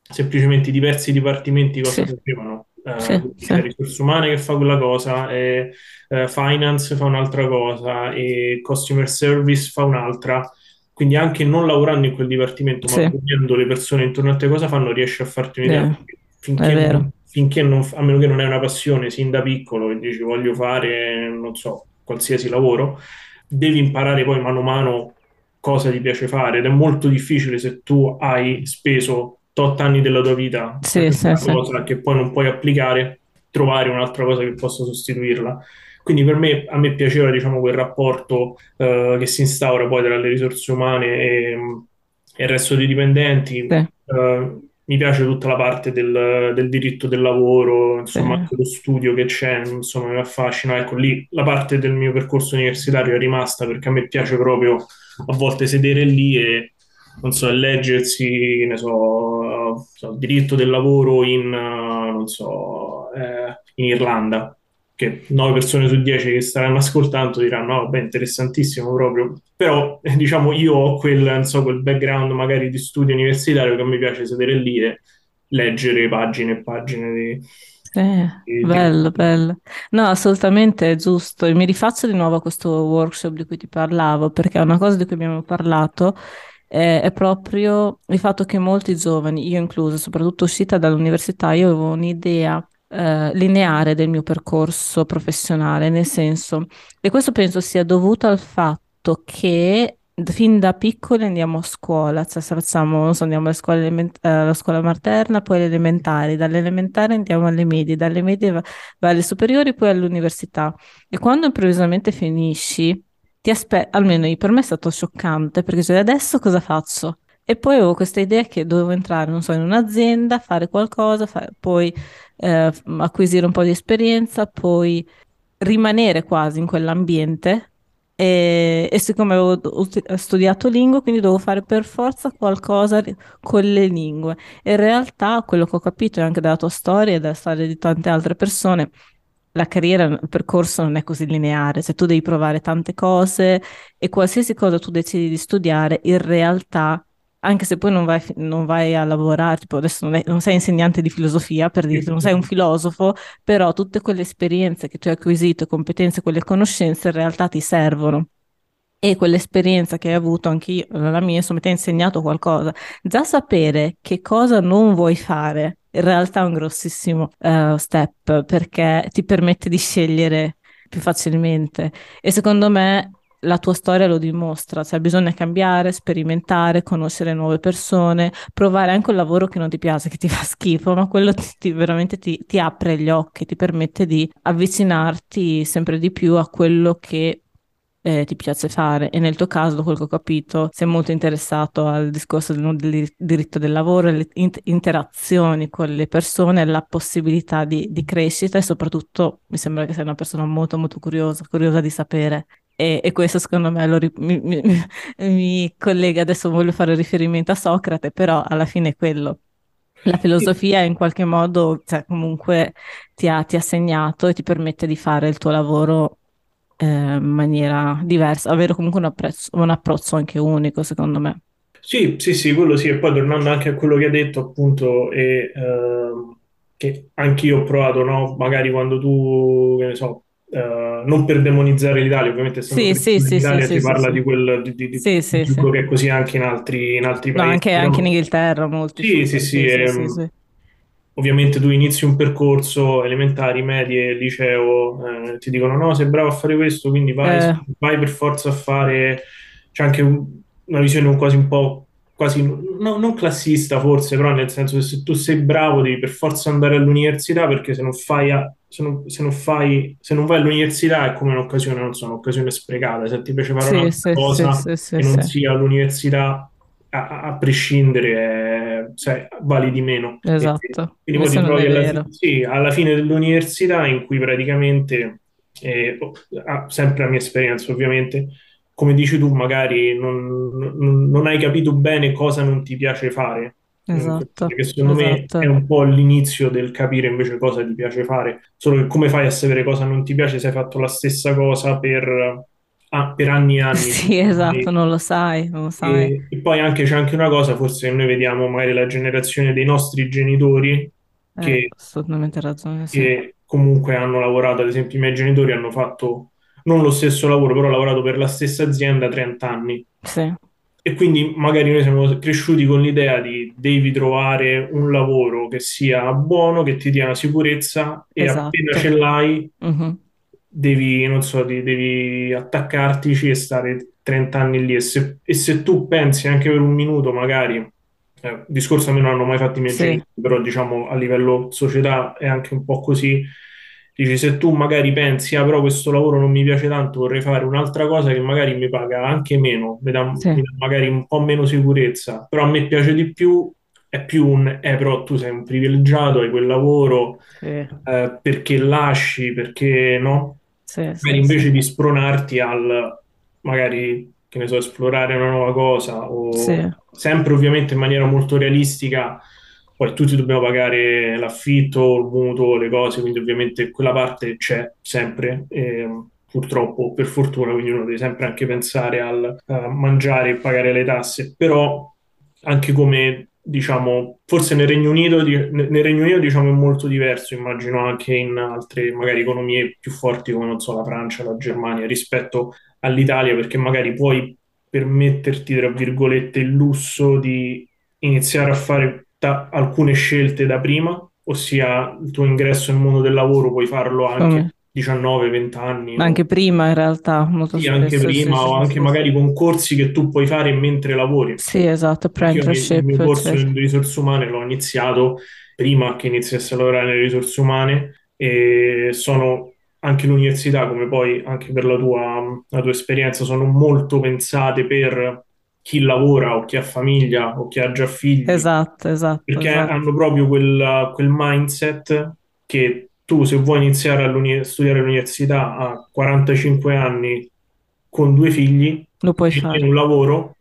Speaker 2: semplicemente i diversi dipartimenti cosa
Speaker 1: sì,
Speaker 2: facevano.
Speaker 1: sì,
Speaker 2: Eh,
Speaker 1: sì,
Speaker 2: c'è risorse umane che fa quella cosa, e, eh, finance fa un'altra cosa e customer service fa un'altra. Quindi anche non lavorando in quel dipartimento, ma
Speaker 1: sì,
Speaker 2: vedendo le persone intorno a te cosa fanno, riesci a farti un'idea. Finché, finché non, a meno che non è una passione, sin da piccolo, e dici voglio fare, non so, qualsiasi lavoro, devi imparare poi mano a mano cosa ti piace fare ed è molto difficile se tu hai speso tot anni della tua vita
Speaker 1: sì, sì, sì,
Speaker 2: cosa che poi non puoi applicare, trovare un'altra cosa che possa sostituirla. Quindi per me, a me piaceva, diciamo, quel rapporto eh, che si instaura poi tra le risorse umane e, e il resto dei dipendenti. Eh, mi piace tutta la parte del, del diritto del lavoro, insomma, anche lo studio che c'è, insomma, mi affascina. Ecco, lì la parte del mio percorso universitario è rimasta perché a me piace proprio a volte sedere lì e, non so, leggersi, ne so, so, diritto del lavoro in, uh, non so, eh, in Irlanda che 9 persone su 10 che staranno ascoltando diranno, no, vabbè, interessantissimo proprio. Però, eh, diciamo, io ho quel, non so, quel background magari di studio universitario che a me piace sedere lì e leggere pagine e pagine di...
Speaker 1: Sì, bello, bello. No, assolutamente è giusto. E mi rifaccio di nuovo a questo workshop di cui ti parlavo, perché è una cosa di cui abbiamo parlato eh, è proprio il fatto che molti giovani, io incluso, soprattutto uscita dall'università, io avevo un'idea eh, lineare del mio percorso professionale, nel senso, e questo penso sia dovuto al fatto che fin da piccoli andiamo a scuola, cioè facciamo, so, andiamo alla scuola, element- eh, alla scuola materna, poi alle elementari, dalle elementari andiamo alle medie, dalle medie va, va alle superiori, poi all'università. E quando improvvisamente finisci, ti aspetto, almeno per me è stato scioccante, perché cioè, adesso cosa faccio? E poi avevo questa idea che dovevo entrare, non so, in un'azienda, fare qualcosa, fa- poi eh, acquisire un po' di esperienza, poi rimanere quasi in quell'ambiente. E, e siccome avevo studiato lingue, quindi dovevo fare per forza qualcosa con le lingue. E in realtà quello che ho capito anche dalla tua storia e dalla storia di tante altre persone la carriera, il percorso non è così lineare, cioè tu devi provare tante cose e qualsiasi cosa tu decidi di studiare, in realtà, anche se poi non vai, non vai a lavorare, tipo adesso non, è, non, sei insegnante di filosofia, per dirti, non sei un filosofo, però tutte quelle esperienze che tu hai acquisito, competenze, quelle conoscenze in realtà ti servono. E quell'esperienza che hai avuto, anche io, la mia, insomma, ti ha insegnato qualcosa. Già sapere che cosa non vuoi fare in realtà è un grossissimo uh, step perché ti permette di scegliere più facilmente e secondo me la tua storia lo dimostra, cioè bisogna cambiare, sperimentare, conoscere nuove persone, provare anche un lavoro che non ti piace, che ti fa schifo, ma quello ti, ti, veramente ti, ti apre gli occhi, ti permette di avvicinarti sempre di più a quello che eh, ti piace fare e nel tuo caso, da quel che ho capito, sei molto interessato al discorso del, del diritto del lavoro, alle inter- interazioni con le persone, la possibilità di, di, crescita e soprattutto mi sembra che sei una persona molto molto curiosa, curiosa di sapere. E, e questo secondo me ri- mi, mi, <laughs> mi collega, adesso voglio fare riferimento a Socrate, però alla fine è quello. La filosofia in qualche modo, cioè, comunque ti ha, ti ha segnato e ti permette di fare il tuo lavoro eh, in maniera diversa, avere comunque un, apprezzo, un approccio anche unico, secondo me.
Speaker 2: Sì, sì, sì, quello sì, e poi tornando anche a quello che hai detto, appunto, e, eh, che anch'io ho provato, no? Magari quando tu, che ne so, Uh, non per demonizzare l'Italia, ovviamente
Speaker 1: sì, sì, sì,
Speaker 2: l'Italia
Speaker 1: sì,
Speaker 2: si
Speaker 1: sì,
Speaker 2: parla
Speaker 1: sì.
Speaker 2: di quel di, di,
Speaker 1: sì, sì, sì.
Speaker 2: che è così anche in altri, in altri
Speaker 1: no,
Speaker 2: paesi.
Speaker 1: Anche,
Speaker 2: però...
Speaker 1: anche in Inghilterra molti.
Speaker 2: Sì, sì, sì, ehm, ovviamente tu inizi un percorso elementari, medie, liceo, eh, ti dicono no, sei bravo a fare questo, quindi vai,
Speaker 1: Eh.
Speaker 2: vai per forza a fare... C'è anche un- una visione quasi un po', quasi, no- non classista forse, però nel senso che se tu sei bravo devi per forza andare all'università perché se non fai, a- se non, se non fai, se non vai all'università è come un'occasione, non so, un'occasione sprecata. Se ti piace fare
Speaker 1: Sì,
Speaker 2: un'altra
Speaker 1: sì,
Speaker 2: cosa
Speaker 1: sì, sì,
Speaker 2: non sia all'università, a, a prescindere, eh, sai, vali di meno. E-
Speaker 1: Esatto,
Speaker 2: quindi poi ti alla,
Speaker 1: vero.
Speaker 2: fi- sì, alla fine dell'università in cui praticamente, eh, sempre la mia esperienza ovviamente, come dici tu, magari non, non- non hai capito bene cosa non ti piace fare. Mm,
Speaker 1: Esatto,
Speaker 2: Che secondo me è
Speaker 1: esatto.
Speaker 2: un po' l'inizio del capire invece cosa ti piace fare. Solo che come fai a sapere cosa non ti piace se hai fatto la stessa cosa per, ah, per anni e anni? <laughs>
Speaker 1: Sì, esatto, non lo sai, non lo sai.
Speaker 2: E, e poi anche c'è anche una cosa, forse noi vediamo magari la generazione dei nostri genitori
Speaker 1: Eh,
Speaker 2: che,
Speaker 1: assolutamente ragione, sì.
Speaker 2: che comunque hanno lavorato, ad esempio i miei genitori hanno fatto non lo stesso lavoro, però hanno lavorato per la stessa azienda 30 anni.
Speaker 1: Sì,
Speaker 2: E quindi magari noi siamo cresciuti con l'idea di devi trovare un lavoro che sia buono, che ti dia una sicurezza e appena
Speaker 1: esatto.
Speaker 2: ce l'hai
Speaker 1: Mhm.
Speaker 2: Devi, non so, devi attaccartici e stare 30 anni lì. E se, e se tu pensi anche per un minuto, magari, eh, discorso a me non hanno mai fatto i miei
Speaker 1: Sì,
Speaker 2: genitori, però diciamo a livello società è anche un po' così. Dici, se tu magari pensi, ah, però questo lavoro non mi piace tanto, vorrei fare un'altra cosa che magari mi paga anche meno, mi dà,
Speaker 1: sì,
Speaker 2: mi dà magari un po' meno sicurezza, però a me piace di più, è più un, eh, però tu sei un privilegiato, hai quel lavoro,
Speaker 1: sì,
Speaker 2: eh, perché lasci, perché no?
Speaker 1: Sì, sì,
Speaker 2: invece
Speaker 1: sì.
Speaker 2: di spronarti al magari, che ne so, esplorare una nuova cosa o sempre ovviamente in maniera molto realistica, poi tutti dobbiamo pagare l'affitto, il mutuo, le cose, quindi ovviamente quella parte c'è sempre, e, purtroppo, per fortuna, quindi uno deve sempre anche pensare al mangiare e pagare le tasse, però anche come diciamo, forse nel Regno Unito, nel Regno Unito diciamo, è molto diverso, immagino anche in altre magari economie più forti come, non so, la Francia, la Germania, rispetto all'Italia, perché magari puoi permetterti, tra virgolette, il lusso di iniziare a fare ta- alcune scelte da prima, ossia il tuo ingresso nel mondo del lavoro puoi farlo anche Come? 19-20 anni.
Speaker 1: Ma anche prima in realtà, molto
Speaker 2: sì,
Speaker 1: spesso.
Speaker 2: anche prima sì, o sì, anche sì, magari con corsi che tu puoi fare mentre lavori.
Speaker 1: Sì, esatto, apprenticeship.
Speaker 2: il mio corso certo. in risorse umane l'ho iniziato prima che iniziassi a lavorare nelle risorse umane e sono anche l'università, come poi anche per la tua, la tua esperienza, sono molto pensate per chi lavora o chi ha famiglia o chi ha già figli.
Speaker 1: Esatto, esatto.
Speaker 2: Perché
Speaker 1: esatto.
Speaker 2: hanno proprio quel, quel mindset che tu se vuoi iniziare a studiare all'università a 45 anni con due figli
Speaker 1: lo puoi fare.
Speaker 2: un lavoro,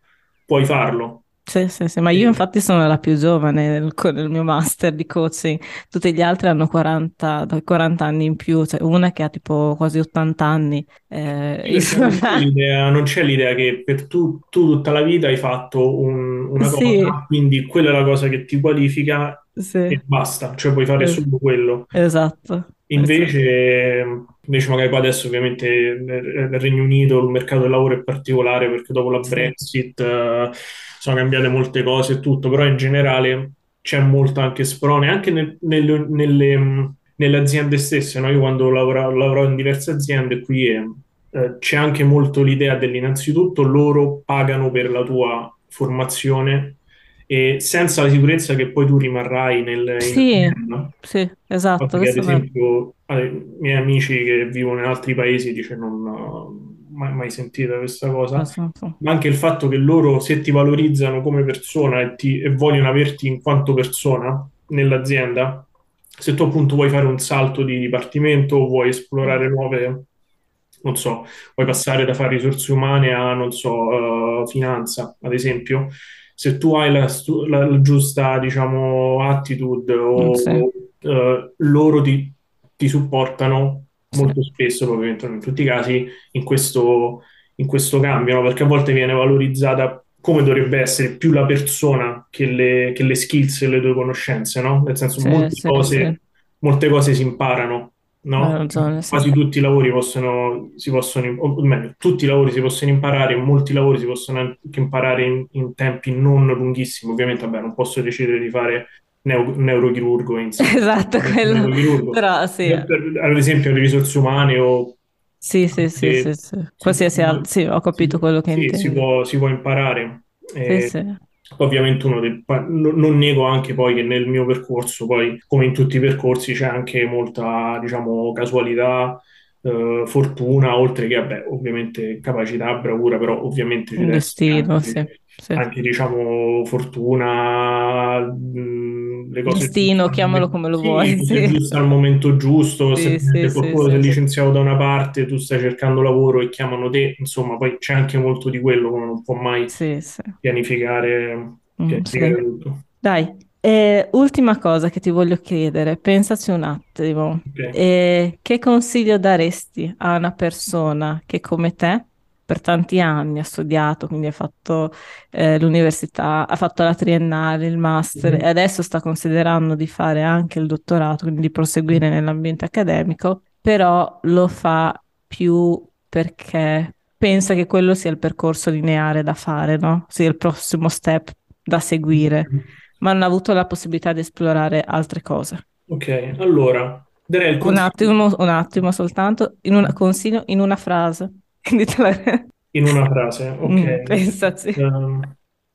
Speaker 2: puoi farlo.
Speaker 1: Sì, sì, sì, ma io infatti sono la più giovane nel, nel, mio master di coaching, tutti gli altri hanno 40, 40 anni in più, cioè una che ha tipo quasi 80 anni. Eh,
Speaker 2: non, c'è l'idea, non, c'è l'idea, che per tu, tu, tutta la vita hai fatto un, una cosa, sì. quindi quella è la cosa che ti qualifica sì. e basta, cioè puoi fare solo quello.
Speaker 1: Esatto.
Speaker 2: Invece, invece magari poi adesso ovviamente nel Regno Unito il mercato del lavoro è particolare perché dopo la Brexit uh, sono cambiate molte cose e tutto, però in generale c'è molto anche sprone, anche nel, nelle, nelle, nelle, aziende stesse. No? Io quando lavoro, lavoro in diverse aziende qui eh, c'è anche molto l'idea dell'innanzitutto loro pagano per la tua formazione e senza la sicurezza che poi tu rimarrai nel
Speaker 1: sì, in sì esatto
Speaker 2: ad esempio i miei amici che vivono in altri paesi non ho mai, mai sentita questa cosa esatto. ma anche il fatto che loro se ti valorizzano come persona e, ti, e vogliono averti in quanto persona nell'azienda se tu appunto vuoi fare un salto di dipartimento o vuoi esplorare nuove non so, vuoi passare da fare risorse umane a, non so, uh, finanza, ad esempio, se tu hai la, la, la giusta, diciamo, attitude o sì. uh, loro ti, ti supportano molto sì. spesso, ovviamente non in tutti i casi, in questo, in questo cambio, no? perché a volte viene valorizzata come dovrebbe essere più la persona che le, che le skills e le tue conoscenze, no? Nel senso, sì, molte, cose, molte cose si imparano no? Ragione, sì. Quasi tutti i lavori possono, si possono, o meglio, tutti i lavori si possono imparare, molti lavori si possono anche imparare in, in tempi non lunghissimi. Ovviamente, vabbè, non posso decidere di fare neo, neurochirurgo in <laughs>
Speaker 1: Esatto, quello. Però, sì.
Speaker 2: Ad esempio, le risorse umane o
Speaker 1: sì, sì, sì, sì, sì. Qualsiasi altro, sì, ho capito
Speaker 2: si,
Speaker 1: quello che
Speaker 2: sì,
Speaker 1: intendi.
Speaker 2: Si può, si può imparare.
Speaker 1: Eh, sì, sì.
Speaker 2: Ovviamente uno dei, non nego anche poi che nel mio percorso, poi come in tutti i percorsi, c'è anche molta, diciamo, casualità, eh, fortuna, oltre che, vabbè, ovviamente capacità, bravura, però ovviamente
Speaker 1: c'è destino, sì,
Speaker 2: sì. anche, diciamo, fortuna, mh, le cose
Speaker 1: destino, giuste, chiamalo come lo
Speaker 2: sì,
Speaker 1: vuoi,
Speaker 2: sì. giusto al momento giusto, se qualcuno è licenziato da una parte, tu stai cercando lavoro e chiamano te, insomma, poi c'è anche molto di quello, uno non può mai pianificare, pianificare
Speaker 1: mm, tutto. Dai, eh, ultima cosa che ti voglio chiedere, pensaci un attimo. Okay. Eh, che consiglio daresti a una persona che come te per tanti anni ha studiato, quindi ha fatto eh, l'università, ha fatto la triennale, il master mm-hmm. e adesso sta considerando di fare anche il dottorato, quindi di proseguire nell'ambiente accademico, però lo fa più perché pensa che quello sia il percorso lineare da fare, no? Sia il prossimo step da seguire. Mm-hmm ma non ha avuto la possibilità di esplorare altre cose.
Speaker 2: Ok, allora darei il
Speaker 1: consiglio... un, attimo, un attimo soltanto, in una, consiglio in una frase.
Speaker 2: In una frase, ok.
Speaker 1: Mm, pensaci.
Speaker 2: Uh,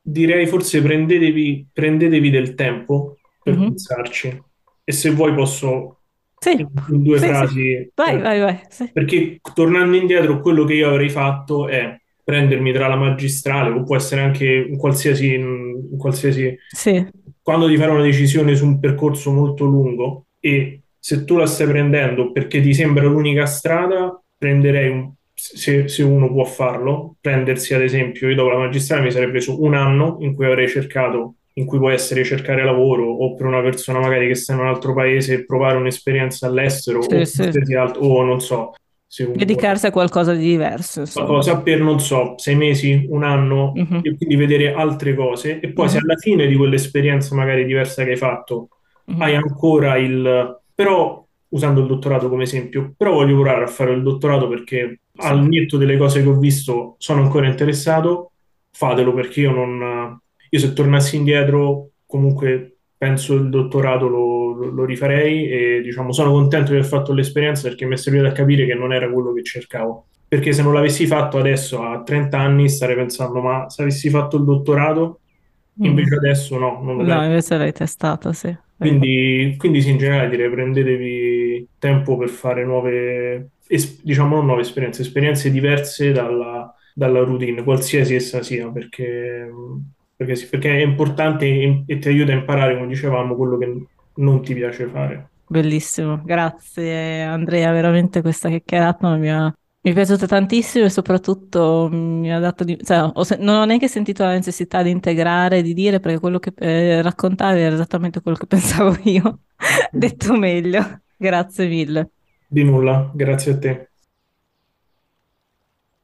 Speaker 2: direi forse prendetevi, prendetevi, del tempo per mm-hmm. pensarci e se vuoi posso
Speaker 1: sì,
Speaker 2: in due
Speaker 1: sì,
Speaker 2: frasi.
Speaker 1: Sì. Vai, eh, vai, vai. Sì.
Speaker 2: Perché tornando indietro, quello che io avrei fatto è prendermi tra la magistrale o può essere anche un qualsiasi, un qualsiasi...
Speaker 1: Sì.
Speaker 2: quando di fare una decisione su un percorso molto lungo e se tu la stai prendendo perché ti sembra l'unica strada, prenderei un, se, se, uno può farlo, prendersi ad esempio, io dopo la magistrale mi sarei preso un anno in cui avrei cercato, in cui può essere cercare lavoro o per una persona magari che sta in un altro paese provare un'esperienza all'estero
Speaker 1: sì,
Speaker 2: o,
Speaker 1: sì.
Speaker 2: altro, o non so,
Speaker 1: Dedicarsi a qualcosa di diverso.
Speaker 2: Insomma. Qualcosa per, non so, sei mesi, un anno, mm-hmm. e quindi vedere altre cose. E poi mm-hmm. se alla fine di quell'esperienza magari diversa che hai fatto, mm-hmm. hai ancora il... Però, usando il dottorato come esempio, però voglio provare a fare il dottorato perché al netto delle cose che ho visto sono ancora interessato, fatelo perché io non... Io se tornassi indietro comunque penso il dottorato lo, lo, lo, rifarei e diciamo sono contento di aver fatto l'esperienza perché mi è servito a capire che non era quello che cercavo. Perché se non l'avessi fatto adesso a 30 anni starei pensando ma se avessi fatto il dottorato mm. invece mm. adesso no. Non lo
Speaker 1: no, penso. invece l'hai testato, sì.
Speaker 2: Quindi, quindi sì, in generale direi prendetevi tempo per fare nuove, es- diciamo non nuove esperienze, esperienze diverse dalla, dalla routine, qualsiasi essa sia, perché perché, sì, perché è importante e, e ti aiuta a imparare, come dicevamo, quello che non ti piace fare.
Speaker 1: Bellissimo, grazie Andrea, veramente questa chiacchierata mi, ha, mi è piaciuta tantissimo e soprattutto mi ha dato di, cioè, ho, non ho neanche sentito la necessità di integrare, di dire, perché quello che eh, raccontavi era esattamente quello che <laughs> pensavo io, detto meglio. Grazie mille.
Speaker 2: Di nulla, grazie a te.